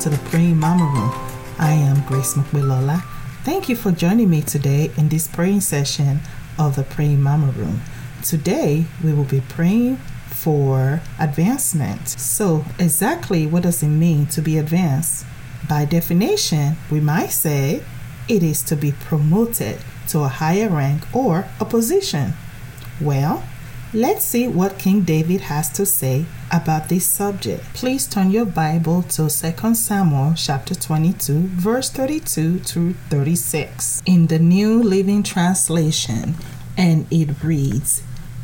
to the Praying Mama Room. I am Grace Mopelola. Thank you for joining me today in this praying session of the Praying Mama Room. Today, we will be praying for advancement. So, exactly what does it mean to be advanced? By definition, we might say it is to be promoted to a higher rank or a position. Well, let's see what King David has to say about this subject. Please turn your Bible to 2 Samuel chapter 22, verse 32 to 36 in the New Living Translation, and it reads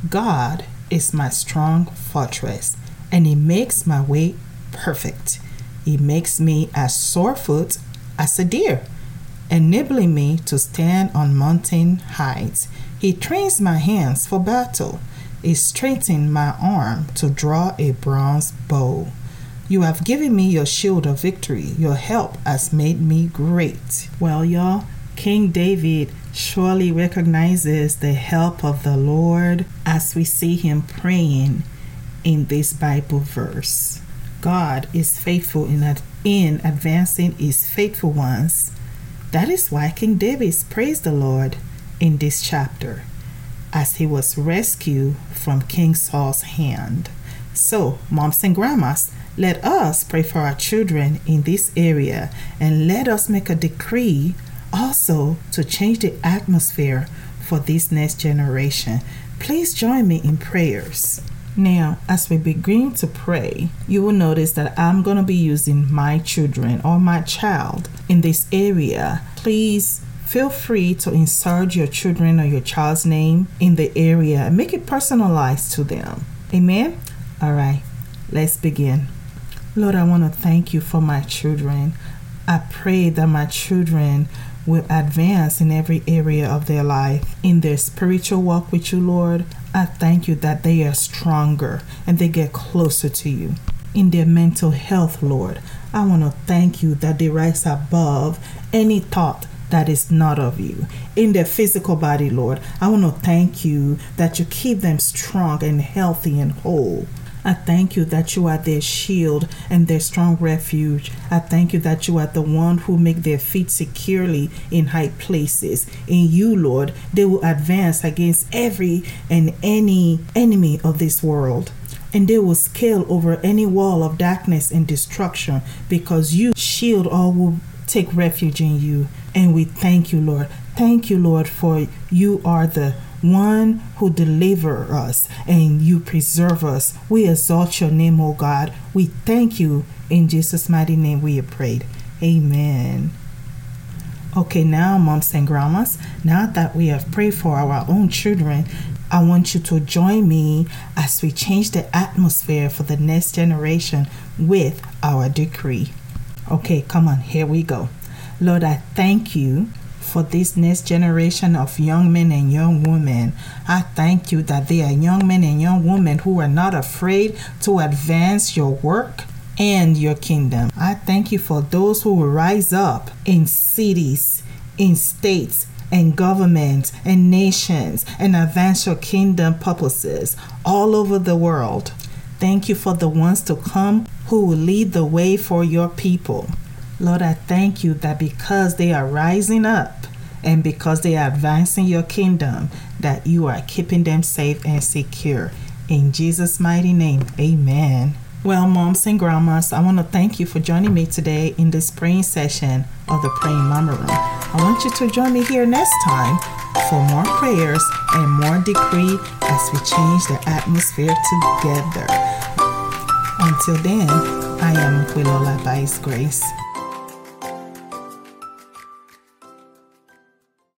God is my strong fortress, and He makes my way perfect. He makes me as sorefoot as a deer, enabling me to stand on mountain heights. He trains my hands for battle. He strengthens my arm to draw a bronze bow. You have given me your shield of victory. Your help has made me great. Well, y'all, King David surely recognizes the help of the Lord as we see him praying in this Bible verse. God is faithful in, ad- in advancing his faithful ones. That is why King David praised the Lord in this chapter as he was rescued from King Saul's hand. So, moms and grandmas, let us pray for our children in this area and let us make a decree also to change the atmosphere for this next generation. Please join me in prayers. Now, as we begin to pray, you will notice that I'm going to be using my children or my child in this area. Please feel free to insert your children or your child's name in the area and make it personalized to them. Amen? All right, let's begin. Lord, I want to thank you for my children. I pray that my children will advance in every area of their life. In their spiritual walk with you, Lord, I thank you that they are stronger and they get closer to you. In their mental health, Lord, I want to thank you that they rise above any thought that is not of you. In their physical body, Lord, I want to thank you that you keep them strong and healthy and whole. I thank you that you are their shield and their strong refuge. I thank you that you are the one who make their feet securely in high places. In you, Lord, they will advance against every and any enemy of this world. And they will scale over any wall of darkness and destruction because you shield all who take refuge in you. And we thank you, Lord. Thank you, Lord, for you are the one who deliver us and you preserve us. We exalt your name, O God. We thank you. In Jesus' mighty name we have prayed. Amen. Okay, now, moms and grandmas, now that we have prayed for our own children, I want you to join me as we change the atmosphere for the next generation with our decree. Okay, come on, here we go. Lord, I thank you for this next generation of young men and young women. I thank you that they are young men and young women who are not afraid to advance your work and your kingdom. I thank you for those who will rise up in cities, in states, and governments and nations and advance your kingdom purposes all over the world. Thank you for the ones to come who will lead the way for your people. Lord, I thank you that because they are rising up and because they are advancing your kingdom, that you are keeping them safe and secure. In Jesus' mighty name, amen. Well, moms and grandmas, I want to thank you for joining me today in this praying session of the Praying Mama Room. I want you to join me here next time for more prayers and more decree as we change the atmosphere together. Until then, I am Mopelola His grace.